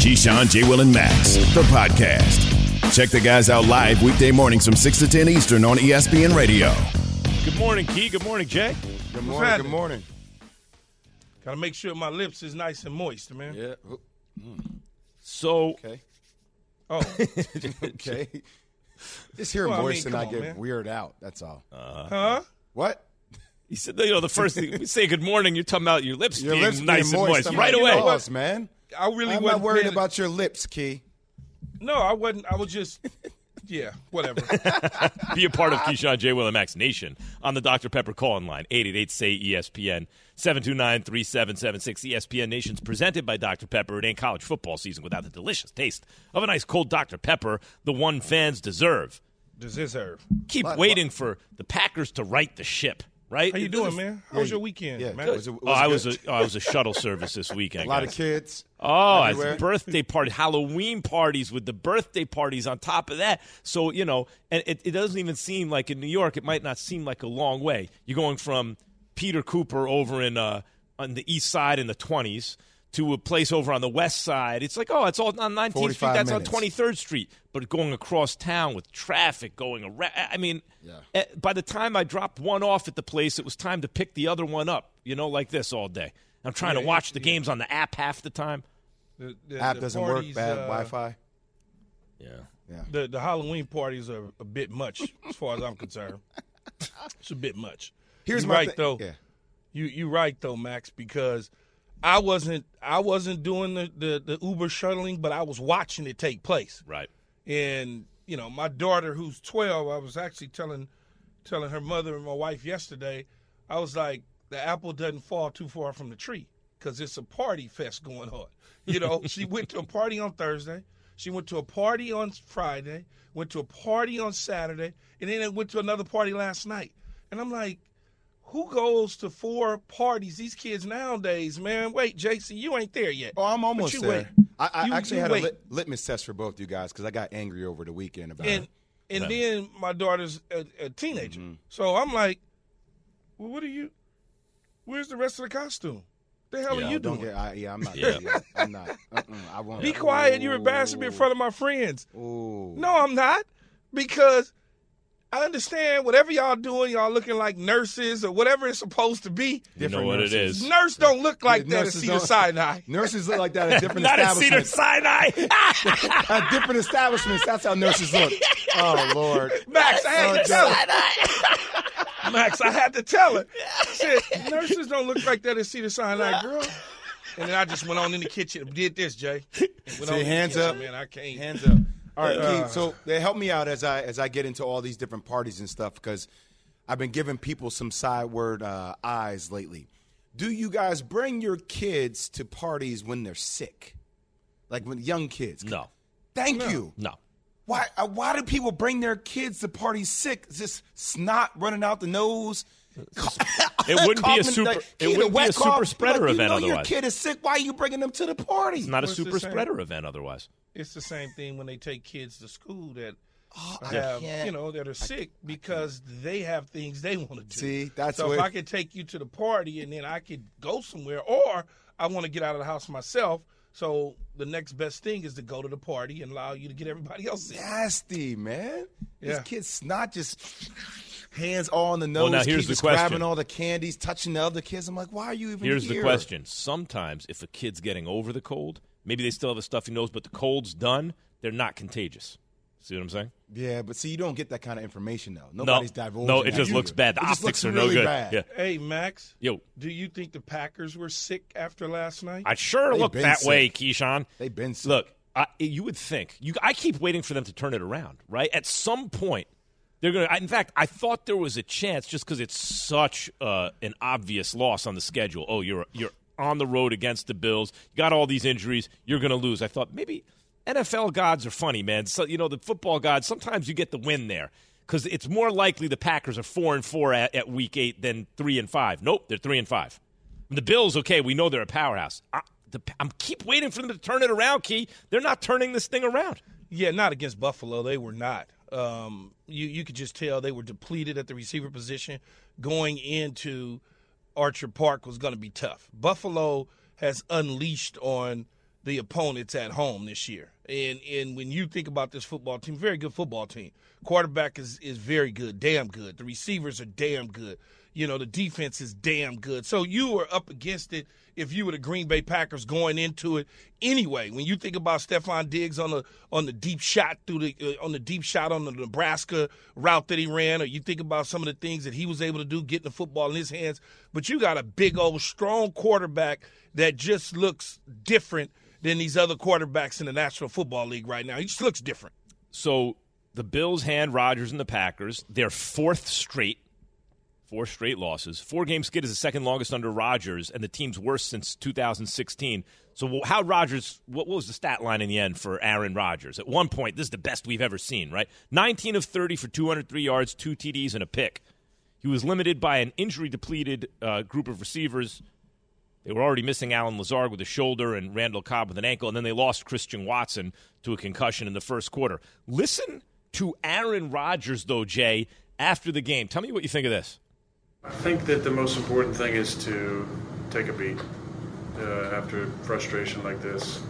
Keyshawn, J. Will, and Max, the podcast. Check the guys out live weekday mornings from 6 to 10 Eastern on ESPN Radio. Good morning, Key. Good morning, Jay. Good morning. Good morning. Gotta make sure my lips is nice and moist, man. Yeah. So, Okay. Oh, Okay. Just hear Well, I mean, and I on, get man. weird out. That's all. Uh, huh? what? he said, you know, the first thing we say good morning, you're talking about your lips Your being lips nice being and moist I'm right like, away. you know us, man. I really I'm wasn't not worried paying- about your lips, Key. No, I wasn't. I was just, yeah, whatever. Be a part of Keyshawn, J. Will, and Max Nation on the Dr. Pepper call-in line, 888-SAY-ESPN, 729-3776. ESPN Nation's presented by Dr. Pepper. It ain't college football season without the delicious taste of a nice cold Dr. Pepper, the one fans deserve. Does this? Keep What- waiting for the Packers to right the ship, right? How you doing, man? How was your weekend, Yeah. man? Was it- Oh, I was good? a, oh, I was a shuttle service this weekend. a lot guys. of kids. Oh, everywhere. it's birthday party, Halloween parties with the birthday parties on top of that. So you know, and it, it doesn't even seem like in New York. It might not seem like a long way. You're going from Peter Cooper over in uh, on the east side in the 20s to a place over on the west side. It's like, oh, it's all on 19th Street. That's minutes. on 23rd Street. But going across town with traffic going around. I mean, eh, by the time I dropped one off at the place, it was time to pick the other one up. You know, like this all day. I'm trying to Yeah, watch the yeah. games on the app half the time. The, the, App the doesn't parties, work. Bad uh, Wi-Fi. Yeah. Yeah. The the Halloween parties are a bit much, as far as I'm concerned. It's a bit much. Here's you my right thi- though. Yeah. You you right though, Max, because I wasn't I wasn't doing the, the, the Uber shuttling, but I was watching it take place. Right. And you know, my daughter who's 12, I was actually telling telling her mother and my wife yesterday. I was like, the apple doesn't fall too far from the tree because it's a party fest going on. You know, she went to a party on Thursday. She went to a party on Friday. Went to a party on Saturday, and then it went to another party last night. And I'm like, who goes to four parties? These kids nowadays, man. Wait, JC, you ain't there yet. Oh, I'm But almost you there. wait. I, I You- actually you had a lit, litmus test for both you guys because I got angry over the weekend about and it. and then my daughter's a, a teenager, mm-hmm. so I'm like, well, what are you? Where's the rest of the costume? The hell Yeah, are you Don't doing? get. I, yeah, I'm not. Yeah. there. I'm not. Uh-uh, I won't. Be quiet. You're embarrassing me in front of my friends. Ooh. No, I'm not, because I understand whatever y'all doing, y'all looking like nurses or whatever it's supposed to be. You know Different what it nurses. is. Nurse don't look like Yeah, that at nurses Cedar don't- Sinai. Nurses look like that at different Not at Cedar establishments. Sinai. at different establishments, that's how nurses look. Oh Lord. Max, I had to Oh, tell her. Max, I had to tell her. I said, nurses don't look like that at Cedar Sinai, girl. And then I just went on in the kitchen and did this, Jay. Went See, on hands kitchen, up. man. I can't. Hands up. All right, Uh, Keith. So they help me out as I as I get into all these different parties and stuff because I've been giving people some sideward uh, eyes lately. Do you guys bring your kids to parties when they're sick, like when young kids? No. Thank you. No. Why? Uh, why do people bring their kids to parties sick? Is this snot running out the nose? It wouldn't be a super. like, It wouldn't be a super cough. spreader Like, event you know Your otherwise. kid is sick. Why are you bringing them to the party? It's not a What's the super same? spreader event otherwise. It's the same thing when they take kids to school that Oh, have, you know, that are sick because they have things they want to do. See, that's so what- if I could take you to the party and then I could go somewhere, or I want to get out of the house myself. So the next best thing is to go to the party and allow you to get everybody else in. nasty, man. This Yeah. kid's snot just hands all on the nose. Well, now here's keep the question. grabbing all the candies, touching the other kids. I'm like, why are you even here? Here's here? the question. Sometimes if a kid's getting over the cold, maybe they still have a stuffy nose, but the cold's done, they're not contagious. See what I'm saying? Yeah, but see, you don't get that kind of information though. Nobody's divulging. no, it that just either. looks bad. The It just optics looks are no really good. bad. Yeah. Hey, Max. Yo, Do you think the Packers were sick after last night? I sure They've look been that way, sick. Keyshawn. They've been sick. Look, I, you would think you. I keep waiting for them to turn it around. Right at some point, they're going to. In fact, I thought there was a chance just because it's such uh, an obvious loss on the schedule. Oh, you're you're on the road against the Bills. You got all these injuries. You're going to lose. I thought maybe NFL gods are funny, man. So you know the football gods. Sometimes you get the win there because it's more likely the Packers are four and four at, at, week eight than three and five. Nope, they're three and five. The Bills, okay, we know they're a powerhouse. I, the, I'm keep waiting for them to turn it around. Key, they're not turning this thing around. Yeah, not against Buffalo. They were not. Um, you you could just tell they were depleted at the receiver position. Going into Orchard Park was going to be tough. Buffalo has unleashed on the opponents at home this year. And and when you think about this football team, very good football team. Quarterback is is very good, damn good. The receivers are damn good. You know, the defense is damn good. So you were up against it if you were the Green Bay Packers going into it anyway. When you think about Stefon Diggs on the on the deep shot through the uh, on the deep shot on the Nebraska route that he ran, or you think about some of the things that he was able to do getting the football in his hands, but you got a big old strong quarterback that just looks different than these other quarterbacks in the National Football League right now. He just looks different. So the Bills hand Rodgers and the Packers their fourth straight Four straight losses. Four game skid is the second longest under Rodgers, and the team's worst since 2016. So, how Rodgers, what was the stat line in the end for Aaron Rodgers? At one point, this is the best we've ever seen, right? 19 of 30 for 203 yards, two TDs, and a pick. He was limited by an injury depleted uh, group of receivers. They were already missing Allen Lazard with a shoulder and Randall Cobb with an ankle, and then they lost Christian Watson to a concussion in the first quarter. Listen to Aaron Rodgers, though, Jay, after the game. Tell me what you think of this. I think that the most important thing is to take a beat uh, after frustration like this.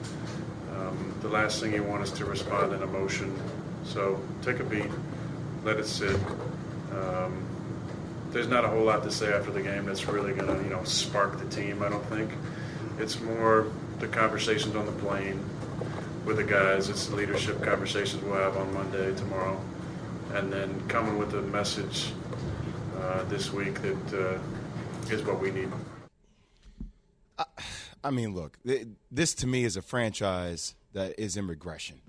Um, the last thing you want is to respond in emotion. So take a beat, let it sit. Um, there's not a whole lot to say after the game that's really going to, you know, spark the team. I don't think. It's more the conversations on the plane with the guys. It's the leadership conversations we'll have on Monday, tomorrow, and then coming with a message uh, this week that uh, is what we need. I, mean, look, this to me is a franchise that is in regression.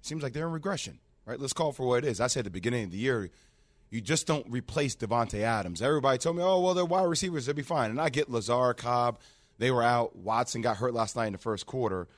Seems like they're in regression, right? Let's call for what it is. I said at the beginning of the year, you just don't replace Davante Adams. Everybody told me, oh, well, they're wide receivers, they'll be fine. And I get Lazard, Cobb, they were out. Watson got hurt last night in the first quarter.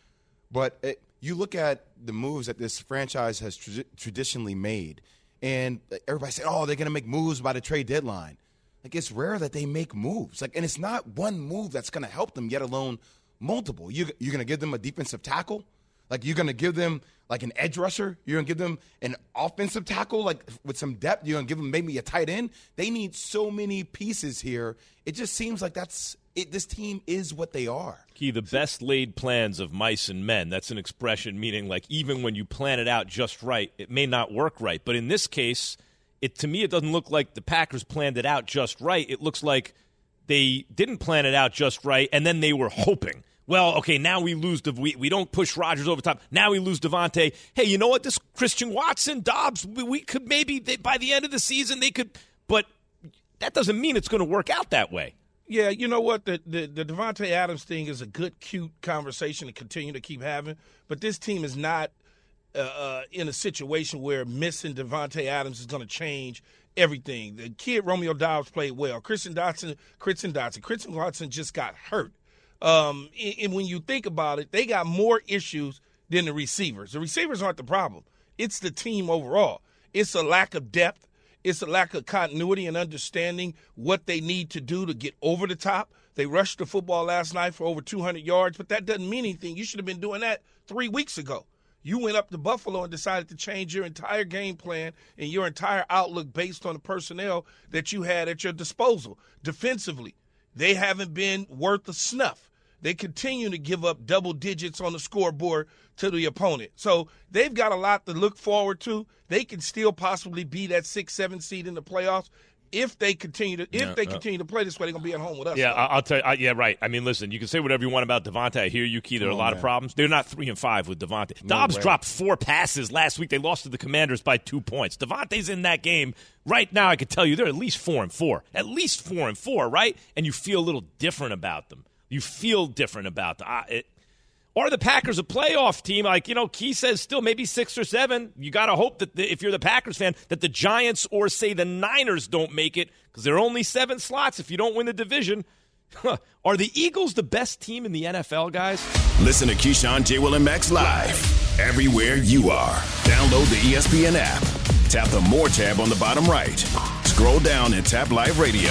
But it, you look at the moves that this franchise has tra- traditionally made – and everybody said, "Oh, they're going to make moves by the trade deadline." Like it's rare that they make moves. Like, and it's not one move that's going to help them, yet alone multiple. You you're going to give them a defensive tackle, like you're going to give them like an edge rusher. You're going to give them an offensive tackle, like with some depth. You're going to give them maybe a tight end. They need so many pieces here. It just seems like that's it, this team is what they are. Key, the best laid plans of mice and men. That's an expression meaning like even when you plan it out just right, it may not work right. But in this case, it to me it doesn't look like the Packers planned it out just right. It looks like they didn't plan it out just right, and then they were hoping. Well, okay, now we lose. the we, we don't push Rodgers over top. Now we lose Davante. Hey, you know what? This Christian Watson, Doubs, we, we could maybe they, by the end of the season they could, but that doesn't mean it's going to work out that way. Yeah, you know what? The the, the Davante Adams thing is a good, cute conversation to continue to keep having. But this team is not uh, uh, in a situation where missing Davante Adams is going to change everything. The kid Romeo Doubs played well. Christian Dotson, Christian Dotson, Christian Watson just got hurt. Um, and, and when you think about it, they got more issues than the receivers. The receivers aren't the problem. It's the team overall. It's a lack of depth. It's a lack of continuity and understanding what they need to do to get over the top. They rushed the football last night for over 200 yards, but that doesn't mean anything. You should have been doing that three weeks ago. You went up to Buffalo and decided to change your entire game plan and your entire outlook based on the personnel that you had at your disposal. Defensively, they haven't been worth a snuff they continue to give up double digits on the scoreboard to the opponent. So they've got a lot to look forward to. They can still possibly be that six, seven seed in the playoffs if they continue to if yeah, they continue to play this way, they're gonna be at home with us. Yeah, I'll tell you. I, yeah, right. I mean, listen, you can say whatever you want about Davante. I hear you, Key. There are a lot man. of problems. They're not three and five with Davante. No Doubs way. dropped four passes last week. They lost to the Commanders by two points. Davante's in that game right now. I could tell you they're at least four and four. At least four and four, right? And you feel a little different about them. You feel different about the. Uh, it, or the Packers a playoff team? Like you know, Key says still maybe six or seven. You got to hope that the, if you're the Packers fan, that the Giants or say the Niners don't make it because there are only seven slots. If you don't win the division, Are the Eagles the best team in the NFL, guys? Listen to Keyshawn, J. Will, and Max live everywhere you are. Download the ESPN app. Tap the More tab on the bottom right. Scroll down and tap Live Radio.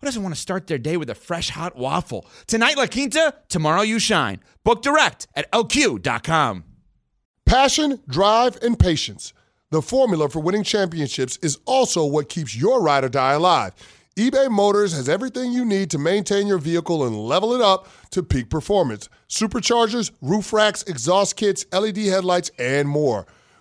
who doesn't want to start their day with a fresh hot waffle? Tonight, La Quinta, tomorrow, you shine. Book direct at lq.com. Passion, drive, and patience. The formula for winning championships is also what keeps your ride or die alive eBay Motors has everything you need to maintain your vehicle and level it up to peak performance superchargers, roof racks, exhaust kits, LED headlights, and more.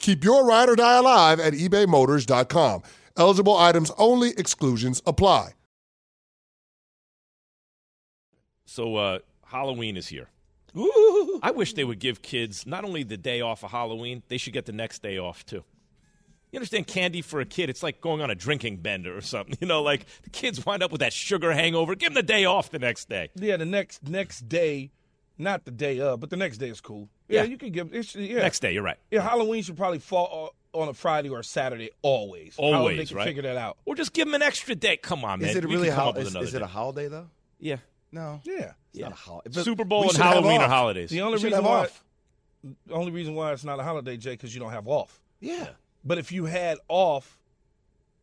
Keep your ride or die alive at ebaymotors.com. Eligible items only, exclusions apply. So, uh, Halloween is here. Ooh. I wish they would give kids not only the day off of Halloween, they should get the next day off too. You understand candy for a kid, it's like going on a drinking bender or something. You know, like the kids wind up with that sugar hangover. Give them the day off the next day. Yeah, the next next day, not the day of, but the next day is cool. Yeah, Yeah. you can give it's yeah. Next day, you're right. Yeah, Halloween should probably fall uh, on a Friday or a Saturday always. Always, they can right? figure that out. Or just give them an extra day. Come on, man. Is it We really can come hol- up with is, is it a holiday though? Yeah. No, Yeah. it's Yeah. not a holiday. Super Bowl and Halloween are holidays. The only We reason have why off. the only reason why it's not a holiday, Jay, because you don't have off. Yeah. But if you had off,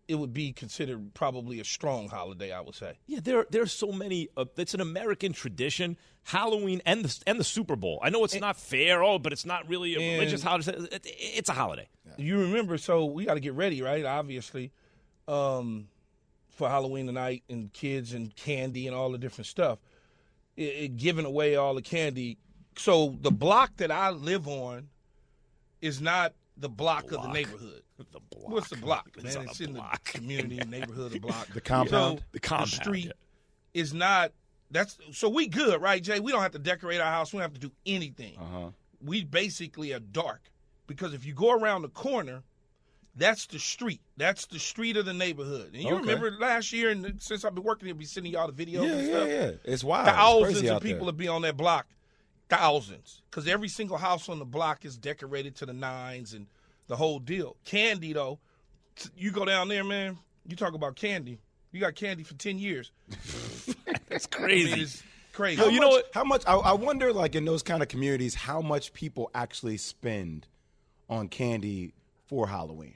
it would be considered probably a strong holiday, I would say. Yeah, there there's so many. Uh, it's an American tradition. Halloween and the and the Super Bowl. I know it's not fair, oh, but it's not really a And- religious holiday. It- It's a holiday. You remember, so we got to get ready, right? Obviously, um, for Halloween tonight, and kids and candy and all the different stuff. It, it giving away all the candy. So the block that I live on is not the block, of the neighborhood. The block. What's the block, man? It's a in block. the community, neighborhood, the block, The compound? So The compound, The street yeah. is not. That's so we good, right, Jay? We don't have to decorate our house. We don't have to do anything. Uh-huh. We basically are dark because if you go around the corner, that's the street. That's the street of the neighborhood. And you Okay. remember last year, and since I've been working here, be sending y'all the videos Yeah, and yeah, stuff. yeah. It's wild. It's Thousands crazy of there. people would be on that block. Thousands. Because every single house on the block is decorated to the nines and the whole deal. Candy, though, t- you go down there, man, you talk about candy. You got candy for 10 years. It's I mean, crazy. it's crazy. How you much, know what? How much? I, I wonder, like in those kind of communities, how much people actually spend on candy for Halloween.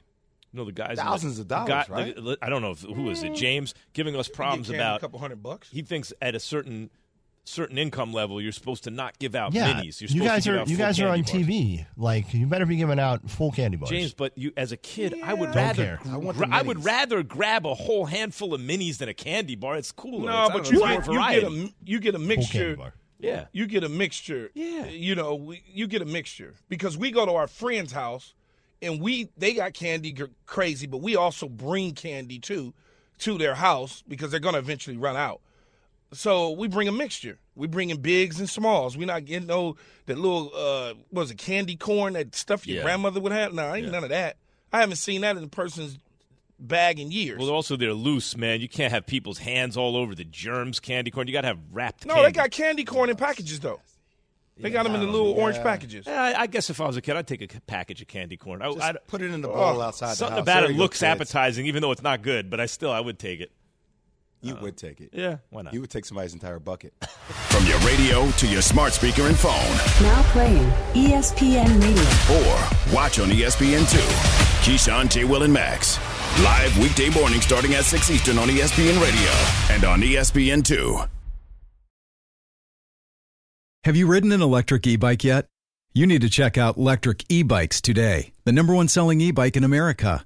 No, the guys Thousands of dollars, guy- right? the- I don't know if, who is it. Mm. James giving us You get problems candy about. a couple hundred bucks. He thinks at a certain certain income level, you're supposed to not give out Yeah, minis. You're you supposed guys to give are out you guys are on bars. TV. Like you better be giving out full candy bars. James, but you as a kid, I would Don't rather care. I gra- I would rather grab a whole handful of minis than a candy bar. It's cooler. No, It's- but don't you know, get, you get a you get a full mixture. candy bar. yeah. You get a mixture. Yeah. You know, we, you get a mixture because we go to our friend's house and we they got candy gr- crazy, but we also bring candy too to their house because they're going to eventually run out. So we bring a mixture. We bring in bigs and smalls. We're not getting no that little uh what was it candy corn that stuff your Yeah. grandmother would have. No, ain't Yeah. none of that. I haven't seen that in a person's bag in years. Well, also they're loose, man. You can't have people's hands all over the germs candy corn. You got to have wrapped. no, candy. they got candy corn in packages though. They got them in the little orange packages. Yeah, I, I guess if I was a kid, I'd take a package of candy corn. I, Just I'd, put it in the bowl outside something the house. about There it looks kids. appetizing, even though it's not good. But I still, I would take it. You would take it. Yeah, why not? You would take somebody's entire bucket. From your radio to your smart speaker and phone, Now playing ESPN Radio. or watch on E ESPN2. Keyshawn, J. Will, and Max. Live weekday morning starting at 6 Eastern on ESPN Radio and on E ESPN2. Have you ridden an electric e bike yet? You need to check out Lectric E Bikes today, the number one selling e bike in America.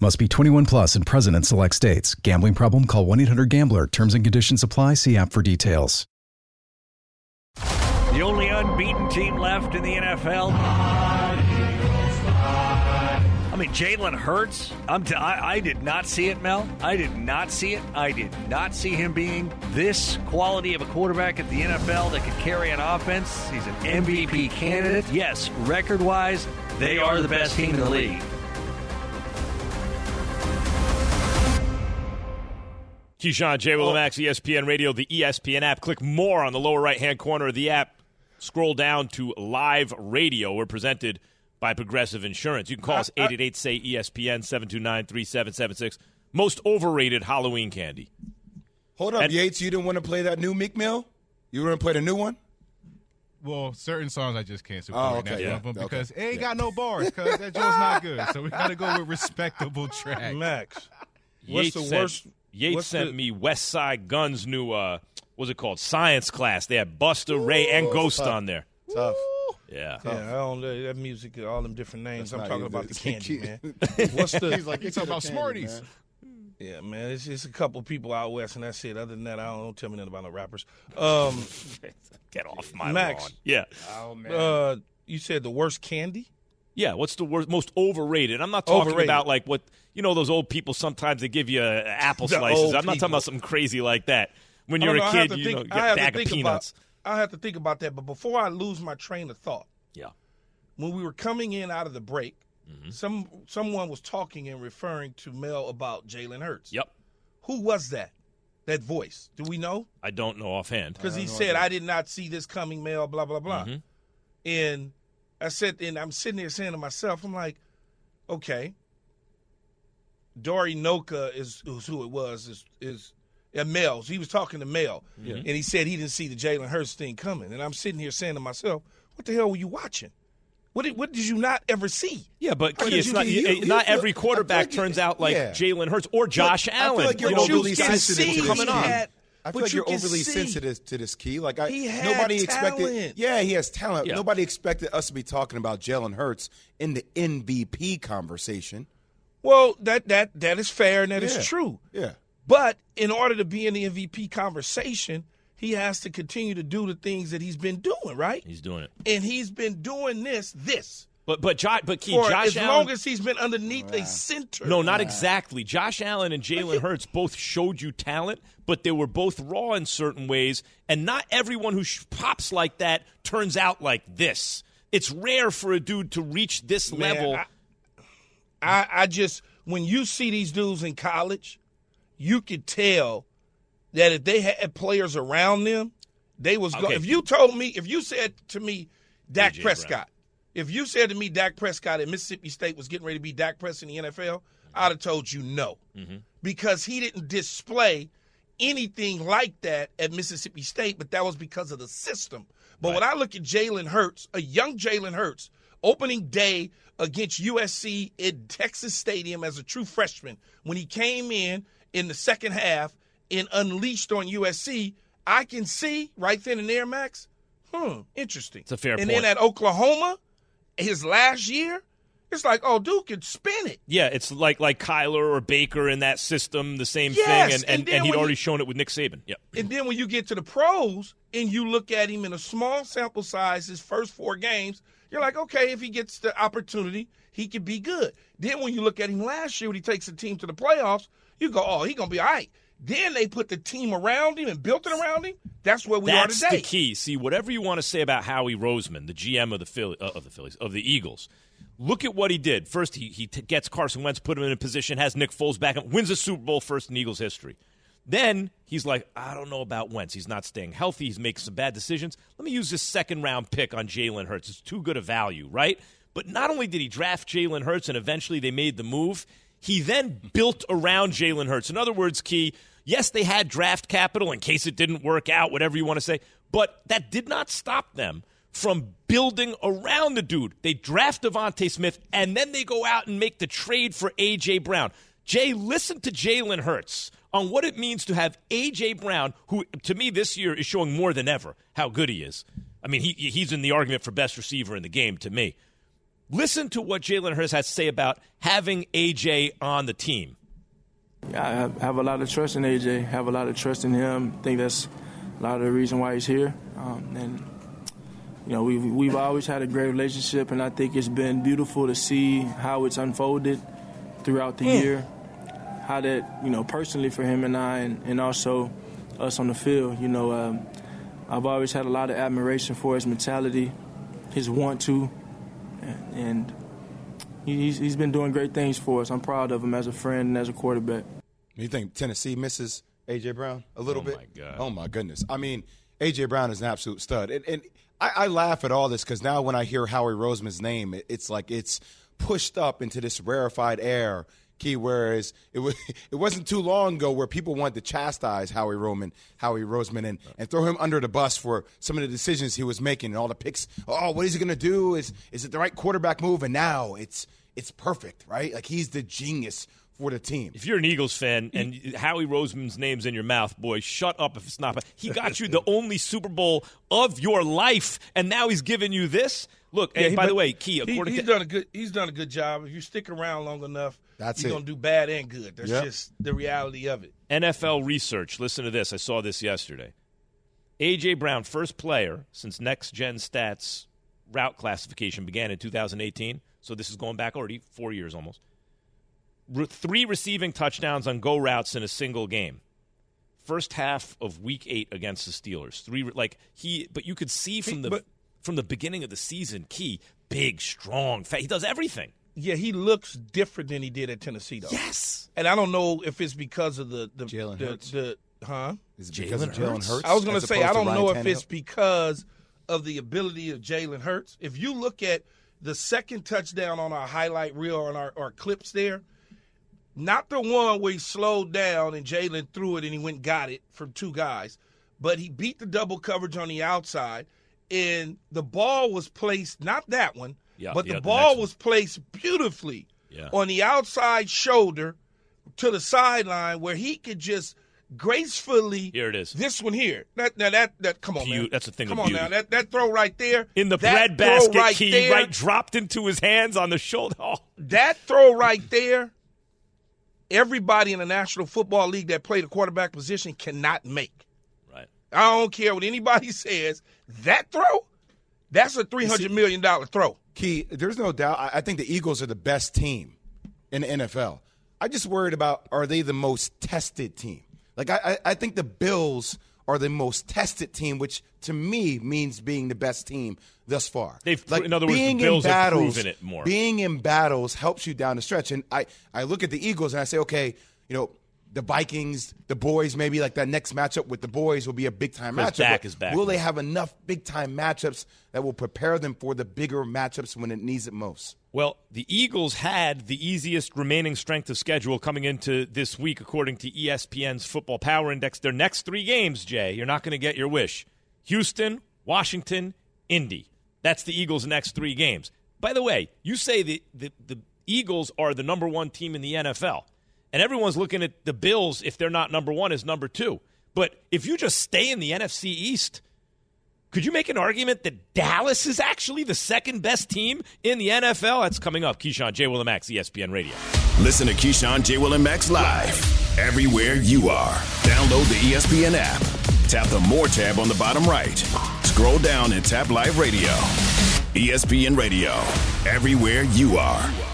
Must be 21 plus and present in select states. Gambling problem? Call 1 800 Gambler. Terms and conditions apply. See app for details. The only unbeaten team left in the NFL. I mean, Jalen Hurts. I'm t- I, I did not see it, Mel. I did not see it. I did not see him being this quality of a quarterback at the NFL that could carry an offense. He's an MVP candidate. Yes, record wise, they are the best team in the league. Keyshawn, J. Will oh. Max, ESPN Radio, the ESPN app. Click more on the lower right hand corner of the app. Scroll down to live radio. We're presented by Progressive Insurance. You can call us uh, uh. 888 say ESPN 729 3776. Most overrated Halloween candy. Hold up, And- Yates. You didn't want to play that new Meek Mill? You want to play the new one? Well, certain songs I just can't support Oh, okay, yeah, but okay, because it ain't yeah. got no bars, because that joint's not good. So we got to go with respectable tracks. Max, what's Yates the sent, worst? Yates what's sent the- me West Side Guns new, uh, what's it called? Science class. They had Buster, Ray, and Ghost tough. on there. Tough. Yeah. Yeah, I don't know that music, all them different names. That's I'm talking about the candy, man. What's the? He's like, you talking about Smarties? Yeah, man, it's just a couple people out west, and that's it. Other than that, I don't, don't tell me nothing about no rappers. Um, Get off my Max. lawn. Yeah. Oh man. uh, you said the worst candy? Yeah, what's the worst, most overrated? I'm not talking Overrated. about like what you know those old people. Sometimes they give you uh, apple The slices. I'm not talking about something crazy like that. When you're don't a I have kid, to you think- know, you get a bag of peanuts. About, I have to think about that, but before I lose my train of thought, Yeah. when we were coming in out of the break, Mm-hmm. some someone was talking and referring to Mel about Jalen Hurts. Yep. Who was that? That voice? Do we know? I don't know offhand. Because he said, "I did not see this coming, Mel." Blah blah blah. Mm-hmm. And I said, and I'm sitting there saying to myself, I'm like, okay. Dory Noka is, is who it was. Is is uh, Mel. He was talking to Mel, and he said he didn't see the Jalen Hurts thing coming. And I'm sitting here saying to myself, what the hell were you watching? What did, what did you not ever see? Yeah, but Key, it's not, can- you- you not feel- every quarterback like turns out like yeah. Jalen Hurts or Josh I feel Allen. like you're you know, overly those guys sensitive coming on. had- I but feel like you you're overly see. sensitive to this key. Like I, He had nobody expected. Yeah, he has talent. Yeah. Nobody expected us to be talking about Jalen Hurts in the MVP conversation. Well, that that that is fair and that is Yeah. true. Yeah. But in order to be in the MVP conversation, he has to continue to do the things that he's been doing, right? He's doing it. And he's been doing this, this But but Josh, but Key, for Josh as Allen. long as he's been underneath a center. No, not exactly. Josh Allen and Jalen Hurts both showed you talent, but they were both raw in certain ways. And not everyone who sh- pops like that turns out like this. It's rare for a dude to reach this Man, level. I, I, I just when you see these dudes in college, you could tell that if they had players around them, they was go- Okay. if you told me if you said to me Dak A.J. Prescott, if you said to me Dak Prescott at Mississippi State was getting ready to be Dak Prescott in the NFL, I'd have told you no. Mm-hmm. Because he didn't display anything like that at Mississippi State, but that was because of the system. But when I look at Jalen Hurts, a young Jalen Hurts, opening day against USC in Texas Stadium as a true freshman, when he came in in the second half and unleashed on USC, I can see right then and there, Max. Hmm, interesting. It's a fair point. and point. then at Oklahoma, his last year, It's like, oh, dude can spin it. Yeah, it's like like Kyler or Baker in that system, the same Yes, thing, and, and and, and he'd already you- shown it with Nick Saban. Yep. And then when you get to the pros and you look at him in a small sample size, his first four games, you're like, okay, if he gets the opportunity, he could be good. Then when you look at him last year when he takes the team to the playoffs, you go, oh, he's gonna be all right. Then they put the team around him and built it around him. That's where we That's are today. That's the key. See, whatever you want to say about Howie Roseman, the GM of the Philly, uh, of the Phillies, of the Eagles, look at what he did. First, he he t- gets Carson Wentz, put him in a position, has Nick Foles back, up, wins a Super Bowl first in Eagles history. Then he's like, I don't know about Wentz. He's not staying healthy. He's making some bad decisions. Let me use this second round pick on Jalen Hurts. It's too good a value, right? But not only did he draft Jalen Hurts and eventually they made the move, he then built around Jalen Hurts. In other words, Key, yes, they had draft capital in case it didn't work out, whatever you want to say, but that did not stop them from building around the dude. They draft DeVonta Smith and then they go out and make the trade for A.J. Brown. Jay, listen to Jalen Hurts on what it means to have A.J. Brown, who to me this year is showing more than ever how good he is. I mean, he, he's in the argument for best receiver in the game to me. Listen to what Jalen Hurts has to say about having A.J. on the team. I have, have a lot of trust in AJ. Have a lot of trust in him. I think that's a lot of the reason why he's here. Um, and you know, we've we've always had a great relationship, and I think it's been beautiful to see how it's unfolded throughout the year. How that you know personally for him and I, and, and also us on the field. You know, um, I've always had a lot of admiration for his mentality, his want to, and, and he's he's been doing great things for us. I'm proud of him as a friend and as a quarterback. You think Tennessee misses AJ Brown a little Oh, bit? my God. Oh my goodness! I mean, AJ Brown is an absolute stud, and, and I, I laugh at all this because now when I hear Howie Roseman's name, it, it's like it's pushed up into this rarefied air. Key, whereas it was it wasn't too long ago where people wanted to chastise Howie Roman, Howie Roseman, and, and throw him under the bus for some of the decisions he was making and all the picks. Oh, what is he going to do? Is is it the right quarterback move? And now it's it's perfect, right? Like he's the genius for the team. If you're an Eagles fan and Howie Roseman's name's in your mouth, boy, shut up if it's not. He got you the only Super Bowl of your life, and now he's giving you this. Look, Yeah, and he- by the way, Key, he- he's to done a good he's done a good job. If you stick around long enough, That's you're it. gonna do bad and good. That's Yep. just the reality of it. NFL research, listen to this. I saw this yesterday. A.J. Brown, first player since Next Gen Stats route classification began in 2018. So this is going back already four years almost. Re- three receiving touchdowns on go routes in a single game. First half of Week Eight against the Steelers. Three re- like he, but you could see from the from the beginning of the season, key big, strong. Fa- he does everything. Yeah, he looks different than he did at Tennessee, though. Yes, and I don't know if it's because of the the Jalen the, Hurts? the huh? Is it because of Jalen Hurts? Hurts I was going to say I don't Ryan know if it's because of the ability of Jalen Hurts. If you look at the second touchdown on our highlight reel on our, our clips there, not the one where he slowed down and Jalen threw it and he went and got it from two guys, but he beat the double coverage on the outside, and the ball was placed not that one, Yeah, but the the ball one. was placed beautifully Yeah. on the outside shoulder to the sideline where he could just gracefully Here it is. this one here. That now that that come on, man. that's a thing of Come on beauty. now. That that throw right there In the bread basket, right key there, right dropped into his hands on the shoulder. Oh. That throw right there. Everybody in the National Football League that played the quarterback position cannot make. Right. I don't care what anybody says. That throw, that's a three hundred million dollar throw. Key, there's no doubt. I I think the Eagles are the best team in the NFL. I just worried about are they the most tested team? Like I, I, I think the Bills are the most tested team, which to me means being the best team thus far. They've, like in other words, the being Bills in have battles, proven it more. Being in battles helps you down the stretch. And I, I look at the Eagles and I say, okay, you know, the Vikings, the boys, maybe like that next matchup with the boys will be a big time matchup. But is back Will they have enough big time matchups that will prepare them for the bigger matchups when it needs it most? Well, the Eagles had the easiest remaining strength of schedule coming into this week, according to ESPN's Football Power Index. Their next three games, Jay, you're not going to get your wish Houston, Washington, Indy. That's the Eagles' next three games. By the way, you say the, the, the Eagles are the number one team in the NFL, and everyone's looking at the Bills, if they're not number one, as number two. But if you just stay in the NFC East, Could you make an argument that Dallas is actually the second best team in the NFL? That's coming up. Keyshawn J. Will and Max, ESPN Radio. Listen to Keyshawn J. Will and Max live everywhere you are. Download the ESPN app. Tap the More tab on the bottom right. Scroll down and tap Live Radio. ESPN Radio, everywhere you are.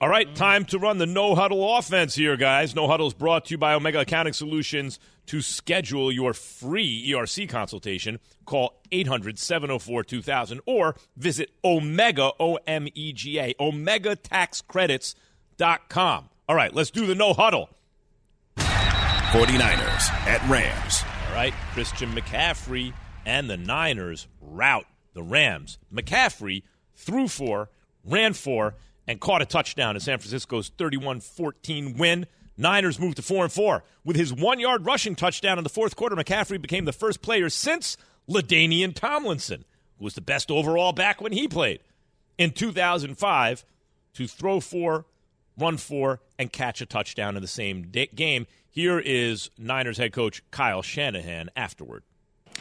All right, mm-hmm. time to run the no huddle offense here, guys. No huddle is brought to you by Omega Accounting Solutions. To schedule your free ERC consultation, call 800 704 2000 or visit Omega, O M E G A, OmegaTaxCredits.com. All right, let's do the no huddle. 49ers at Rams. All right, Christian McCaffrey and the Niners rout the Rams. McCaffrey threw four, ran four, and caught a touchdown in San Francisco's 31 14 win. Niners moved to 4 and 4. With his one yard rushing touchdown in the fourth quarter, McCaffrey became the first player since LaDainian Tomlinson, who was the best overall back when he played in 2005, to throw four, run four, and catch a touchdown in the same day- game. Here is Niners head coach Kyle Shanahan afterward.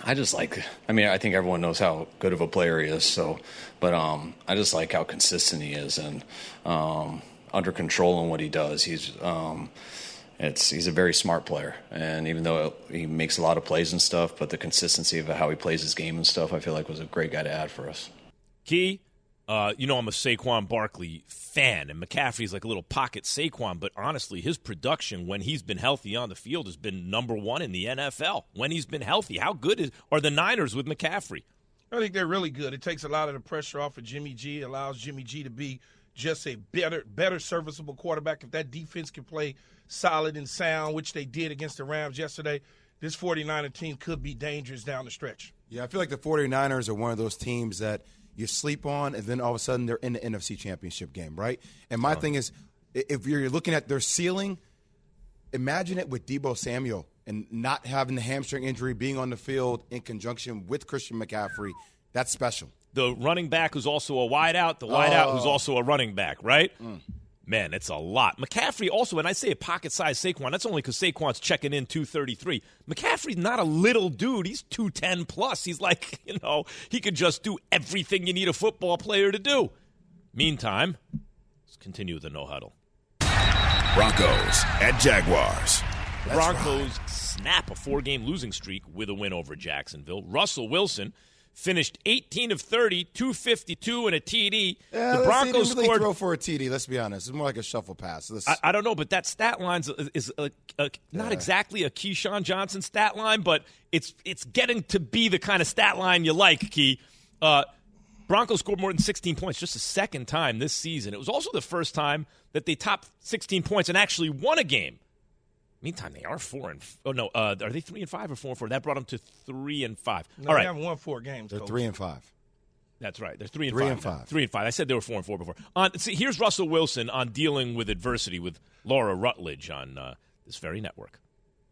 I just like. I mean, I think everyone knows how good of a player he is. So, but um, I just like how consistent he is and um, under control in what he does. He's um, it's he's a very smart player, and even though he makes a lot of plays and stuff, but the consistency of how he plays his game and stuff, I feel like was a great guy to add for us. Key, uh, you know I'm a Saquon Barkley fan, and McCaffrey's like a little pocket Saquon. But honestly, his production when he's been healthy on the field has been number one in the NFL. When he's been healthy, how good is, are the Niners with McCaffrey? I think they're really good. It takes a lot of the pressure off of Jimmy G. It allows Jimmy G to be just a better, better serviceable quarterback. If that defense can play solid and sound, which they did against the Rams yesterday, this 49er team could be dangerous down the stretch. Yeah, I feel like the 49ers are one of those teams that you sleep on, and then all of a sudden they're in the NFC Championship game, right? And my thing is, if you're looking at their ceiling, imagine it with Debo Samuel and not having the hamstring injury, being on the field in conjunction with Christian McCaffrey. That's special. The running back who's also a wideout, the wideout who's Oh. also a running back, right? Mm. Man, it's a lot. McCaffrey also, when I say a pocket sized Saquon, that's only because Saquon's checking in 233. McCaffrey's not a little dude. He's 210 plus. He's like, you know, he could just do everything you need a football player to do. Meantime, let's continue with the no huddle. Broncos at Jaguars. The Broncos snap a four game losing streak with a win over Jacksonville. Russell Wilson finished 18 of 30, 252 and a TD. Yeah, the Broncos really scored throw for a TD. Let's be honest. It's more like a shuffle pass. I, I don't know, but that stat line is, is a, a, not Yeah. exactly a Keyshawn Johnson stat line, but it's it's getting to be the kind of stat line you like, Key. Uh, Broncos scored more than 16 points just a second time this season. It was also the first time that they topped 16 points and actually won a game. Meantime, they are four and oh no, uh, are they three and five or four and four? That brought them to three and five. No, All they haven't won four games. They're Coach. three and five. that's right. They're three and Three five. and now. five. Three and five. I said they were four and four before. On, see, here's Russell Wilson on dealing with adversity with Laura Rutledge on uh, this very network.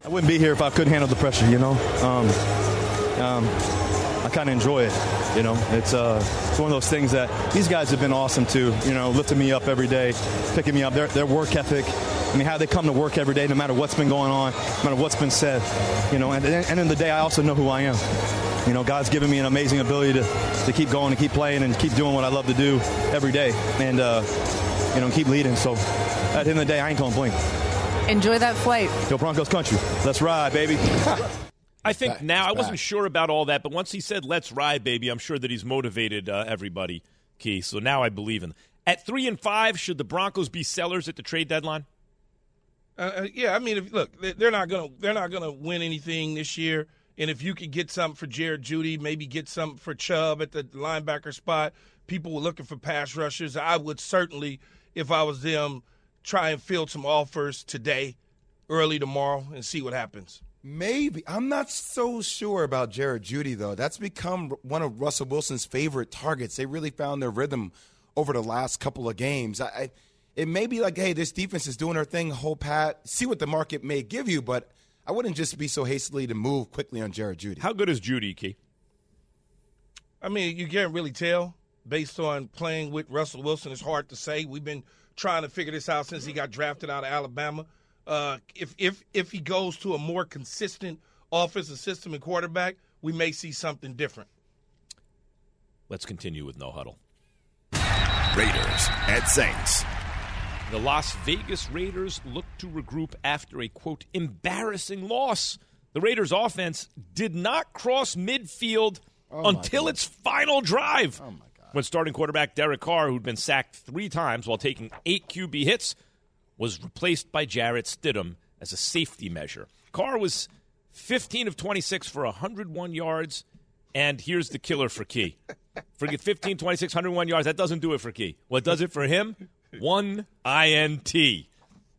I wouldn't be here if I couldn't handle the pressure, you know. Um, um, I kind of enjoy it. You know, it's uh, it's one of those things that these guys have been awesome to. You know, lifting me up every day, picking me up. Their their work ethic. I mean, how they come to work every day, no matter what's been going on, no matter what's been said. You know, and at the end of the day, I also know who I am. You know, God's given me an amazing ability to, to keep going and keep playing and keep doing what I love to do every day, and uh, you know, keep leading. So, at the end of the day, I ain't gonna blink. Enjoy that flight. Go Broncos country. Let's ride, baby. I think back. now I It's wasn't back. sure about all that, but once he said "Let's ride, baby," I'm sure that he's motivated uh, everybody. Key. So now I believe in. At three and five, should the Broncos be sellers at the trade deadline? Uh, uh, yeah, I mean, if, look, they- they're not gonna they're not gonna win anything this year. And if you could get something for Jerry Jeudy, maybe get something for Chubb at the linebacker spot, people were looking for pass rushers. I would certainly, if I was them, try and field some offers today, early tomorrow, and see what happens. Maybe I'm not so sure about Jerry Jeudy though. That's become one of Russell Wilson's favorite targets. They really found their rhythm over the last couple of games. I, I it may be like, hey, this defense is doing their thing, whole pat. See what the market may give you, but I wouldn't just be so hastily to move quickly on Jerry Jeudy. How good is Jeudy, Key? I mean, you can't really tell based on playing with Russell Wilson. It's hard to say. We've been trying to figure this out since he got drafted out of Alabama. Uh, if if if he goes to a more consistent offensive system and quarterback, we may see something different. Let's continue with no huddle. Raiders at Saints. The Las Vegas Raiders look to regroup after a quote embarrassing loss. The Raiders offense did not cross midfield Oh, until its final drive. Oh When starting quarterback Derek Carr, who'd been sacked three times while taking eight QB hits, was replaced by Jarrett Stidham as a safety measure. Carr was 15 of 26 for 101 yards, and here's the killer for Key. Forget 15, 26, 101 yards. That doesn't do it for Key. What does it for him? One INT.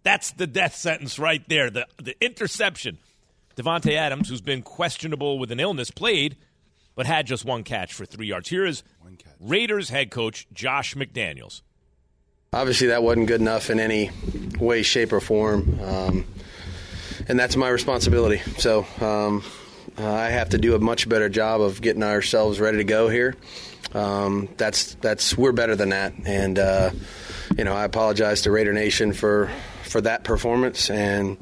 That's the death sentence right there. The the interception. Davante Adams, who's been questionable with an illness, played, but had just one catch for three yards. Here is Raiders head coach Josh McDaniels. Obviously, that wasn't good enough in any way, shape, or form, um, and that's my responsibility. So um, uh, I have to do a much better job of getting ourselves ready to go here. Um, that's that's we're better than that, and uh, you know I apologize to Raider Nation for for that performance and.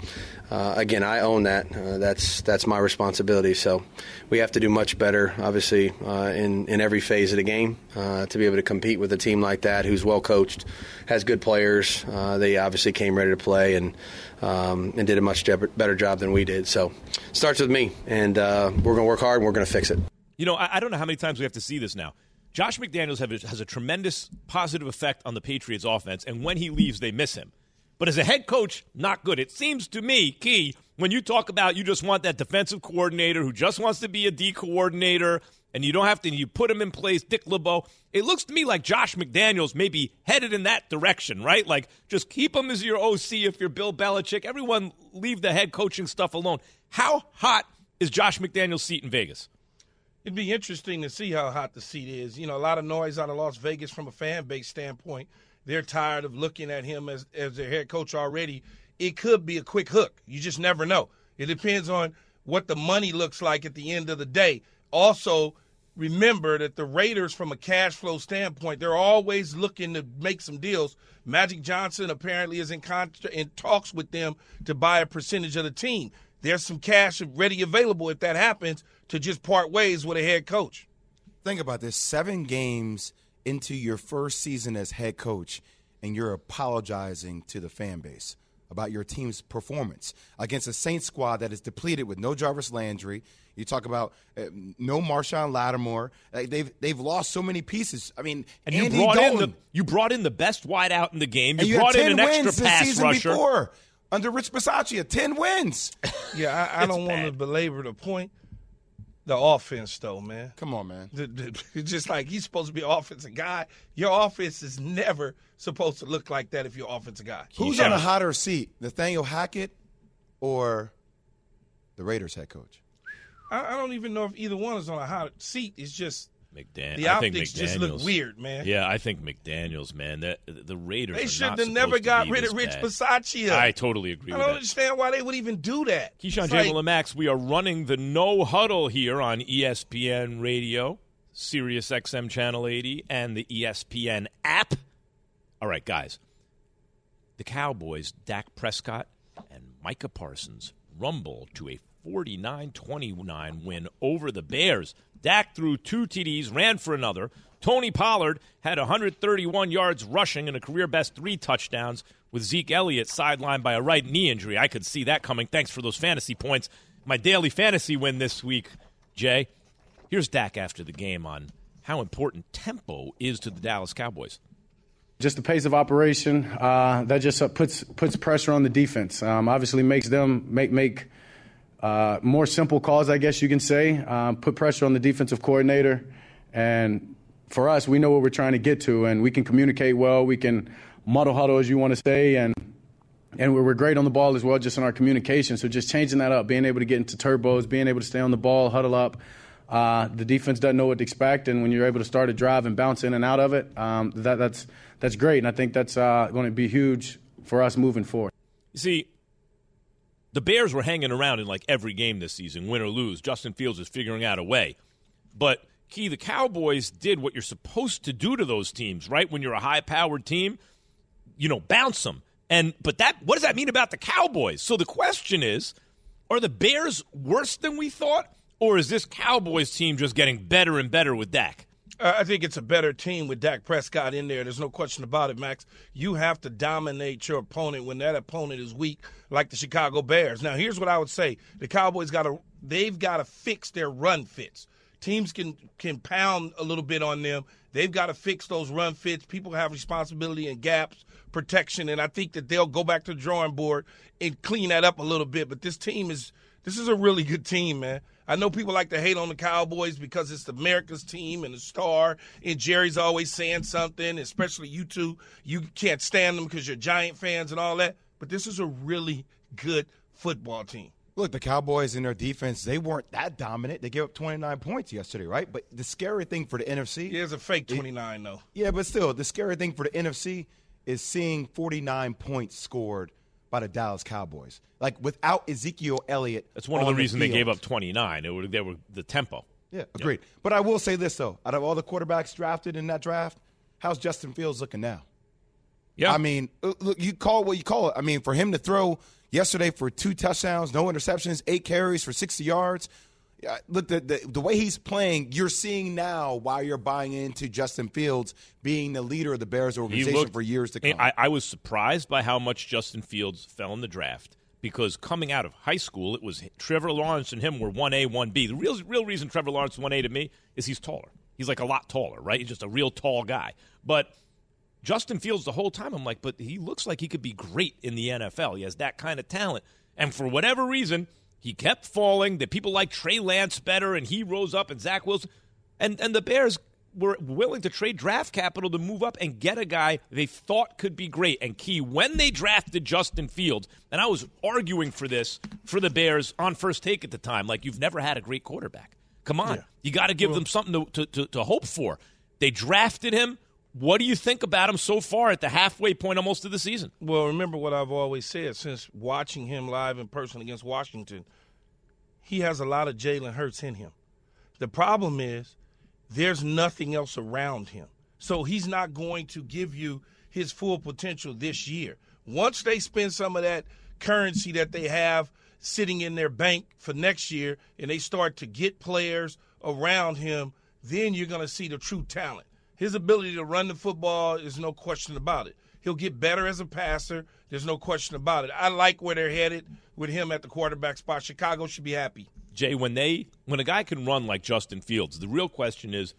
Uh, again, I own that. Uh, that's that's my responsibility. So we have to do much better, obviously, uh, in in every phase of the game uh, to be able to compete with a team like that, who's well coached, has good players. Uh, they obviously came ready to play and um, and did a much better job than we did. So starts with me, and uh, we're going to work hard and we're going to fix it. You know, I, I don't know how many times we have to see this now. Josh McDaniels has a tremendous positive effect on the Patriots offense, and when he leaves, they miss him. But as a head coach, not good. It seems to me, Key, when you talk about you just want that defensive coordinator who just wants to be a D coordinator, and you don't have to, you put him in place, Dick LeBeau. It looks to me like Josh McDaniels may be headed in that direction, right? Like, just keep him as your OC if you're Bill Belichick. Everyone leave the head coaching stuff alone. How hot is Josh McDaniels' seat in Vegas? It'd be interesting to see how hot the seat is. You know, a lot of noise out of Las Vegas from a fan base standpoint. They're tired of looking at him as as their head coach already. It could be a quick hook. You just never know. It depends on what the money looks like at the end of the day. Also, remember that the Raiders, from a cash flow standpoint, they're always looking to make some deals. Magic Johnson apparently is in, con- in talks with them to buy a percentage of the team. There's some cash ready available if that happens to just part ways with a head coach. Think about this: seven games into your first season as head coach, and you're apologizing to the fan base about your team's performance against a Saints squad that is depleted with no Jarvis Landry. You talk about uh, no Marshon Lattimore. Like they've they've lost so many pieces. I mean, And Andy you brought in the you brought in the best wideout in the game. You, you brought in an wins extra pass season rusher. before under Rich Bisaccia. Ten wins. Yeah, I, I don't want to belabor the point. The offense, though, man. Come on, man. The- the- It's just like he's supposed to be an offensive guy. Your offense is never supposed to look like that if you're an offensive guy. Who's on a hotter seat, Nathaniel Hackett or the Raiders head coach? I, I don't even know if either one is on a hot seat. It's just McDaniel. The I think optics just look weird, man. Yeah, I think McDaniel's, man. That the Raiders. They should have never got rid of Rich bad. Bisaccia. I totally agree I don't that. understand why they would even do that. Keyshawn J. like- and Max, we are running the no huddle here on ESPN Radio, Sirius XM Channel 80, and the ESPN app. All right, guys. The Cowboys, Dak Prescott and Micah Parsons rumble to a 49 29 win over the Bears. Dak threw two TDs, ran for another. Tony Pollard had 131 yards rushing and a career best three touchdowns, with Zeke Elliott sidelined by a right knee injury. I could see that coming. Thanks for those fantasy points. My daily fantasy win this week, Jay. Here's Dak after the game on how important tempo is to the Dallas Cowboys. Just the pace of operation uh, that just uh, puts puts pressure on the defense. Um, obviously, makes them make make uh, more simple calls, I guess you can say. Um, put pressure on the defensive coordinator, and for us, we know what we're trying to get to, and we can communicate well. We can muddle huddle, as you want to say, and and we're, great on the ball as well, just in our communication. So just changing that up, being able to get into turbos, being able to stay on the ball, huddle up. Uh, the defense doesn't know what to expect, and when you're able to start a drive and bounce in and out of it, um, that, that's that's great, and I think that's uh, going to be huge for us moving forward. You see, the Bears were hanging around in like every game this season, win or lose. Justin Fields is figuring out a way. But, Key, the Cowboys did what you're supposed to do to those teams, right? When you're a high powered team, you know, bounce them. And but that what does that mean about the Cowboys? So the question is, are the Bears worse than we thought? Or is this Cowboys team just getting better and better with Dak? I think it's a better team with Dak Prescott in there. There's no question about it, Max. You have to dominate your opponent when that opponent is weak, like the Chicago Bears. Now, here's what I would say: the Cowboys got to they've got to fix their run fits. Teams can can pound a little bit on them. They've got to fix those run fits. People have responsibility and gaps protection, and I think that they'll go back to the drawing board and clean that up a little bit. But this team is this is a really good team, man. I know people like to hate on the Cowboys because it's America's team and the star, and Jerry's always saying something, especially you two. You can't stand them because you're Giant fans and all that. But this is a really good football team. Look, the Cowboys in their defense, they weren't that dominant. They gave up 29 points yesterday, right? But the scary thing for the NFC. Yeah, it's a fake 29, though. Yeah, but still, the scary thing for the NFC is seeing 49 points scored by the Dallas Cowboys. Like without Ezekiel Elliott. That's one of the on reasons they gave up 29. It were, they were the tempo. Yeah, agreed. But I will say this though: out of all the quarterbacks drafted in that draft, how's Justin Fields looking now? Yeah, I mean, uh, look, you call what you call it. I mean, for him to throw yesterday for two touchdowns, no interceptions, eight carries for 60 yards. Yeah, look, the, the the way he's playing, you're seeing now why you're buying into Justin Fields being the leader of the Bears organization looked- for years to come. I, I was surprised by how much Justin Fields fell in the draft because coming out of high school, it was Trevor Lawrence and him were 1A, 1B. The real, real reason Trevor Lawrence 1A to me is he's taller. He's like a lot taller, right? He's just a real tall guy. But Justin Fields, the whole time, I'm like, but he looks like he could be great in the NFL. He has that kind of talent. And for whatever reason, he kept falling. The people like Trey Lance better, and he rose up, and Zach Wilson. And, and the Bears were willing to trade draft capital to move up and get a guy they thought could be great. And key, when they drafted Justin Fields, and I was arguing for this for the Bears on first take at the time, like you've never had a great quarterback. Come on, you got to give them something to, to, to, to hope for. They drafted him. What do you think about him so far at the halfway point almost of the season? Well, remember what I've always said since watching him live in person against Washington. He has a lot of Jalen Hurts in him. The problem is there's nothing else around him. So he's not going to give you his full potential this year. Once they spend some of that currency that they have sitting in their bank for next year and they start to get players around him, then you're going to see the true talent. His ability to run the football is no question about it. He'll get better as a passer. There's no question about it. I like where they're headed with him at the quarterback spot. Chicago should be happy. Jay, when they when a guy can run like Justin Fields, the real question is,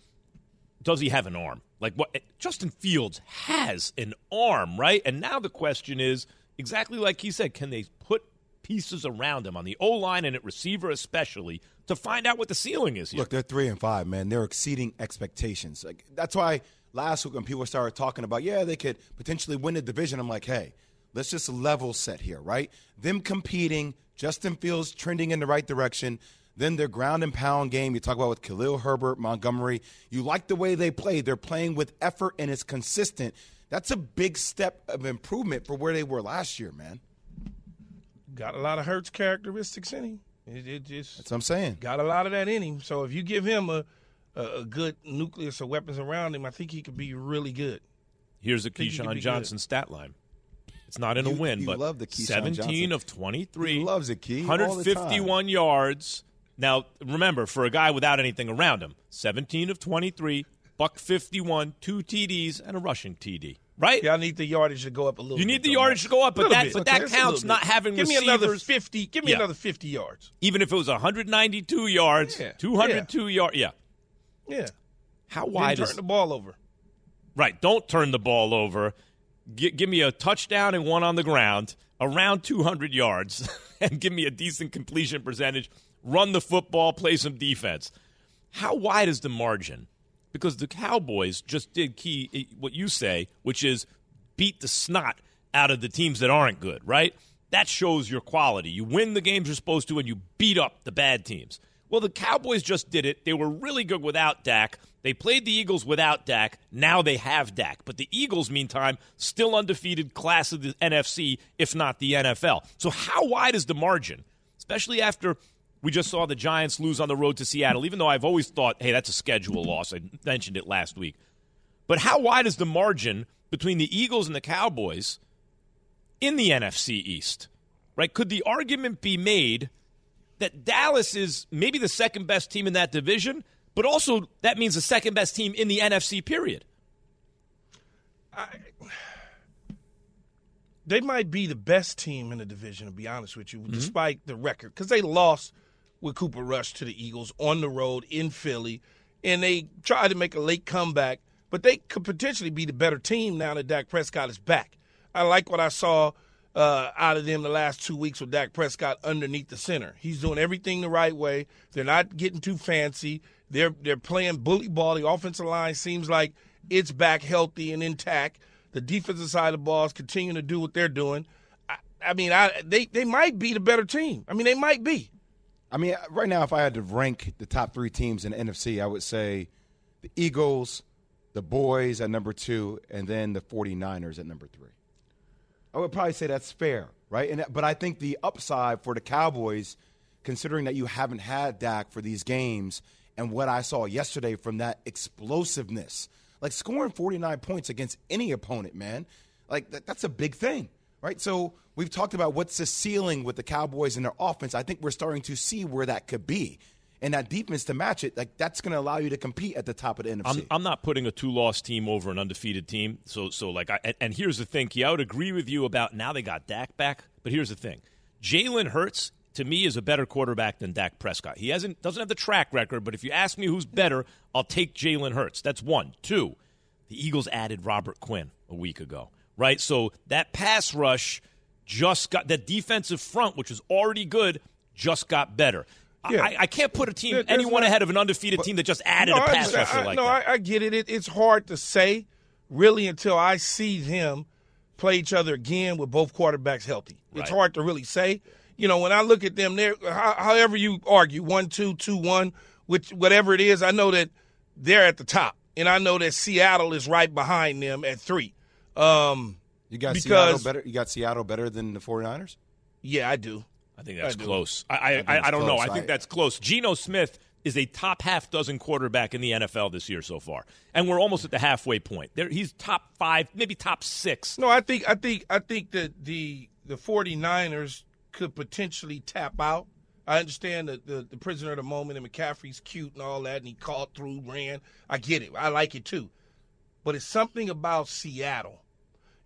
does he have an arm? Like what Justin Fields has an arm, right? And now the question is exactly like he said, can they put pieces around him on the O line and at receiver especially to find out what the ceiling is here? Look, they're three and five, man. They're exceeding expectations. Like that's why last week when people started talking about, yeah, they could potentially win the division, I'm like, hey, let's just level set here, right? Them competing, Justin Fields trending in the right direction. Then their ground and pound game, you talk about with Khalil Herbert, Montgomery. You like the way they play. They're playing with effort and it's consistent. That's a big step of improvement for where they were last year, man. Got a lot of Hurts characteristics in him. It, it just That's what I'm saying. got a lot of that in him. So if you give him a, a, a good nucleus of weapons around him, I think he could be really good. Here's a Think he could Keyshawn Johnson stat line. It's not in a You- win, you but love the Keyshawn 17 Johnson. of 23. He loves it, Key, all the time. 151 yards. Now, remember, for a guy without anything around him, 17 of 23, buck 51, two TDs, and a rushing TD. Right? Yeah, I need the yardage to go up a little. You need the yardage to go up, but that bit. but that counts not having Give me receivers. another fifty. Give me Yeah. another fifty yards. Even if it was 192 yards, Yeah. 202 yards. Yeah. Yeah. How Didn't wide turn is the ball over? Right. Don't turn the ball over. G- give me a touchdown and one on the ground, around 200 yards, and give me a decent completion percentage. Run the football, play some defense. How wide is the margin? Because the Cowboys just did key eh, what you say, which is beat the snot out of the teams that aren't good, right? That shows your quality. You win the games you're supposed to, and you beat up the bad teams. Well, the Cowboys just did it. They were really good without Dak. They played the Eagles without Dak. Now they have Dak. But the Eagles, meantime, still undefeated class of the NFC, if not the NFL. So, how wide is the margin? Especially after we just saw the Giants lose on the road to Seattle, even though I've always thought, hey, that's a schedule loss. I mentioned it last week. But how wide is the margin between the Eagles and the Cowboys in the NFC East? Right? Could the argument be made that Dallas is maybe the second best team in that division, but also that means the second best team in the NFC period? They might be the best team in the division, to be honest with you, Mm-hmm. despite the record, because they lost with Cooper Rush to the Eagles on the road in Philly, and they tried to make a late comeback, but they could potentially be the better team now that Dak Prescott is back. I like what I saw uh, out of them the last two weeks with Dak Prescott underneath the center. He's doing everything the right way. They're not getting too fancy. They're they're playing bully ball. The offensive line seems like it's back healthy and intact. The defensive side of the ball is continuing to do what they're doing. I, I mean, I they they might be the better team. I mean, they might be. I mean, right now, if I had to rank the top three teams in the NFC, I would say the Eagles, the Boys at number two, and then the 49ers at number three. I would probably say that's fair, right? And but I think the upside for the Cowboys, considering that you haven't had Dak for these games, and what I saw yesterday from that explosiveness, like scoring 49 points against any opponent, man, like that, that's a big thing, right? So we've talked about what's the ceiling with the Cowboys and their offense. I think we're starting to see where that could be. And that defense to match it, like that's going to allow you to compete at the top of the NFC. I'm, I'm not putting a two-loss team over an undefeated team. So, so like, I, and, here's the thing, Key, I would agree with you about now they got Dak back. But here's the thing, Jalen Hurts to me is a better quarterback than Dak Prescott. He hasn't doesn't have the track record, but if you ask me who's better, I'll take Jalen Hurts. That's one. Two, the Eagles added Robert Quinn a week ago, right? So that pass rush just got that defensive front, which was already good, just got better. Yeah. I, I can't put a team There- anyone not- ahead of an undefeated team that just added No, a I pass understand. rusher I- like no, that. I, I get it. it. It's hard to say, really, until I see them play each other again with both quarterbacks healthy. It's hard to really say. You know, when I look at them, there, however you argue, one, two, two, one, which whatever it is, I know that they're at the top, and I know that Seattle is right behind them at three. Um, you got because Seattle better. You got Seattle better than the 49ers. yeah, I do. I think that's I close. I I, I I, I don't know. close. I think that's close. Geno Smith is a top half dozen quarterback in the NFL this year so far, and we're almost at the halfway point. There, he's top five, maybe top six. No, I think I think I think that the the 49ers could potentially tap out. I understand that the, the prisoner of the moment and McCaffrey's cute and all that, and he caught through, ran. I get it. I like it too. But it's something about Seattle,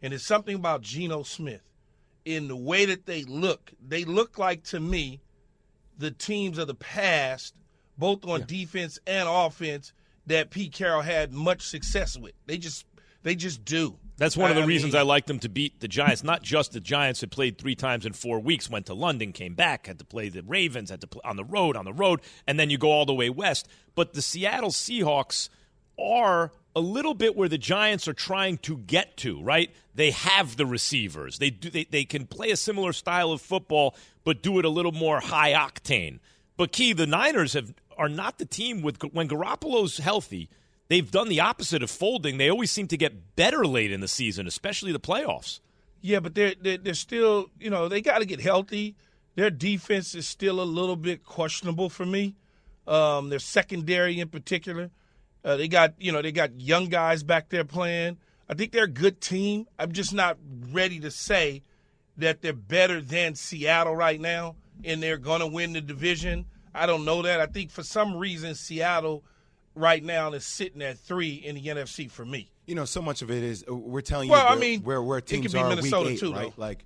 and it's something about Geno Smith in the way that they look. They look like to me the teams of the past, both on defense and offense, that Pete Carroll had much success with. They just they just do. That's one of the I reasons mean- I like them to beat the Giants. Not just the Giants had played three times in four weeks, went to London, came back, had to play the Ravens, had to play on the road, on the road, and then you go all the way west. But the Seattle Seahawks are a little bit where the Giants are trying to get to, right? They have the receivers. They do they, they can play a similar style of football, but do it a little more high octane. But Key, the Niners have are not the team with when Garoppolo's healthy. They've done the opposite of folding. They always seem to get better late in the season, especially the playoffs. Yeah, but they're they're, they're still you know they got to get healthy. Their defense is still a little bit questionable for me. Um, their secondary in particular. Uh, they got you know they got young guys back there playing. I think they're a good team. I'm just not ready to say that they're better than Seattle right now and they're going to win the division. I don't know that. I think for some reason Seattle right now is sitting at three in the NFC for me. You know, so much of it is uh, we're telling Well, you I where, mean, where where it could teams be are Minnesota week eight, too, right? though. Like,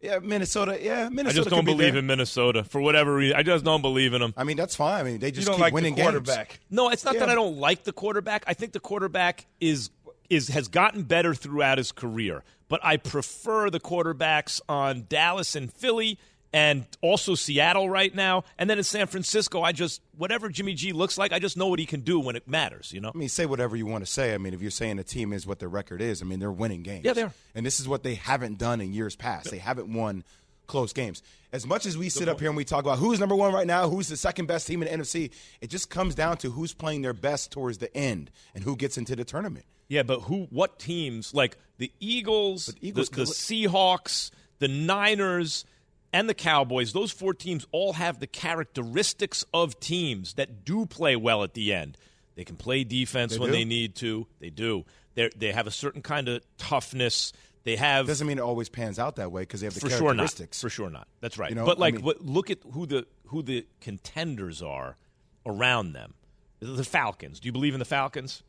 yeah, Minnesota. Yeah, Minnesota. I just don't could be believe there. in Minnesota for whatever reason. I just don't believe in them. I mean, that's fine. I mean, they just don't keep like the winning quarterback. games. No, it's not that I don't like the quarterback. I think the quarterback is is has gotten better throughout his career, but I prefer the quarterbacks on Dallas and Philly and also Seattle right now. And then in San Francisco, I just whatever Jimmy G looks like, I just know what he can do when it matters, you know? I mean, say whatever you want to say. I mean, if you're saying a team is what their record is, I mean, they're winning games. Yeah, they are. And this is what they haven't done in years past. They haven't won close games. As much as we sit up here and we talk about who's number one right now, who's the second best team in the NFC, it just comes down to who's playing their best towards the end and who gets into the tournament. Yeah, but who? What teams? Like the Eagles, Eagles the, the Seahawks, the Niners, and the Cowboys. Those four teams all have the characteristics of teams that do play well at the end. They can play defense They when do? they need to. They do. They they have a certain kind of toughness. They have Doesn't mean it always pans out that way because they have the for sure not. characteristics. For sure not. That's right. You know, but I like, mean- what, look at who the who the contenders are around them. The Falcons. Do you believe in the Falcons?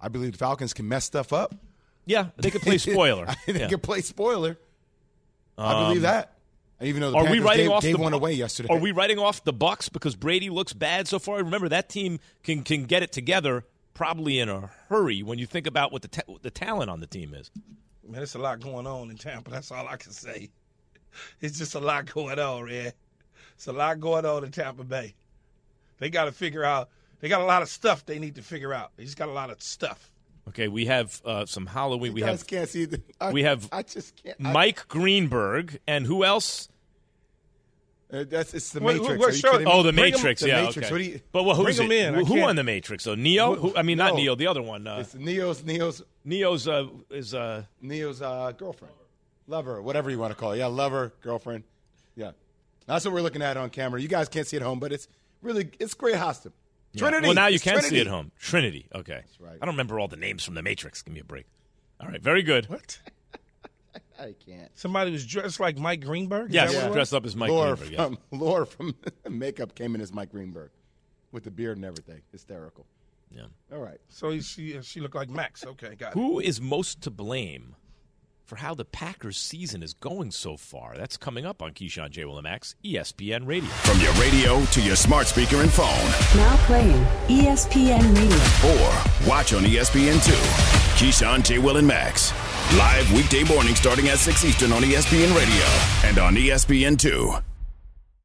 I believe the Falcons can mess stuff up. Yeah, they could play spoiler. they Yeah. can play spoiler. I Um, believe that. Even though the are we writing gave, off gave the, one away yesterday. Are we writing off the Bucks because Brady looks bad so far? Remember that team can can get it together probably in a hurry when you think about what the ta- what the talent on the team is. Man, it's a lot going on in Tampa. That's all I can say. It's just a lot going on, man. It's a lot going on in Tampa Bay. They got to figure out. They got a lot of stuff they need to figure out. They just got a lot of stuff. Okay, we have uh, some Halloween. we guys have can't see the- I- we have I just can't- I- Mike Greenberg and who else? Uh, that's it's the Matrix. what Are you show- kidding me? Oh, the Bring 'em- Matrix. The yeah, Matrix. okay. What you- but well, who's Bring 'em it? in. Who, who can't- the Matrix? So Neo? Who- Who, I mean, not no. Neo. The other one. Uh, It's Neo's Neo's Neo's uh, is uh, Neo's uh, girlfriend, lover, whatever you want to call it. Yeah, lover, girlfriend. Yeah, that's what we're looking at on camera. You guys can't see it at home, but it's really it's great Hostum. Yeah. Trinity. Well, now you It's can Trinity. see it at home. Trinity. Okay. That's right. I don't remember all the names from the Matrix. Give me a break. All right. Very good. What? I can't. Somebody was dressed like Mike Greenberg. Is Yes, that what it was? dressed up as Mike Laura Greenberg. yes. from Laura from makeup came in as Mike Greenberg with the beard and everything. Hysterical. Yeah. All right. So she she looked like Max. Okay, got it. Who is most to blame for how the Packers season is going so far? That's coming up on Keyshawn J. Will and Max, ESPN Radio. From your radio to your smart speaker and phone, Now playing ESPN Radio. or watch on E ESPN2. Keyshawn, J. Will, and Max. Live weekday morning starting at 6 Eastern on ESPN Radio and on ESPN2.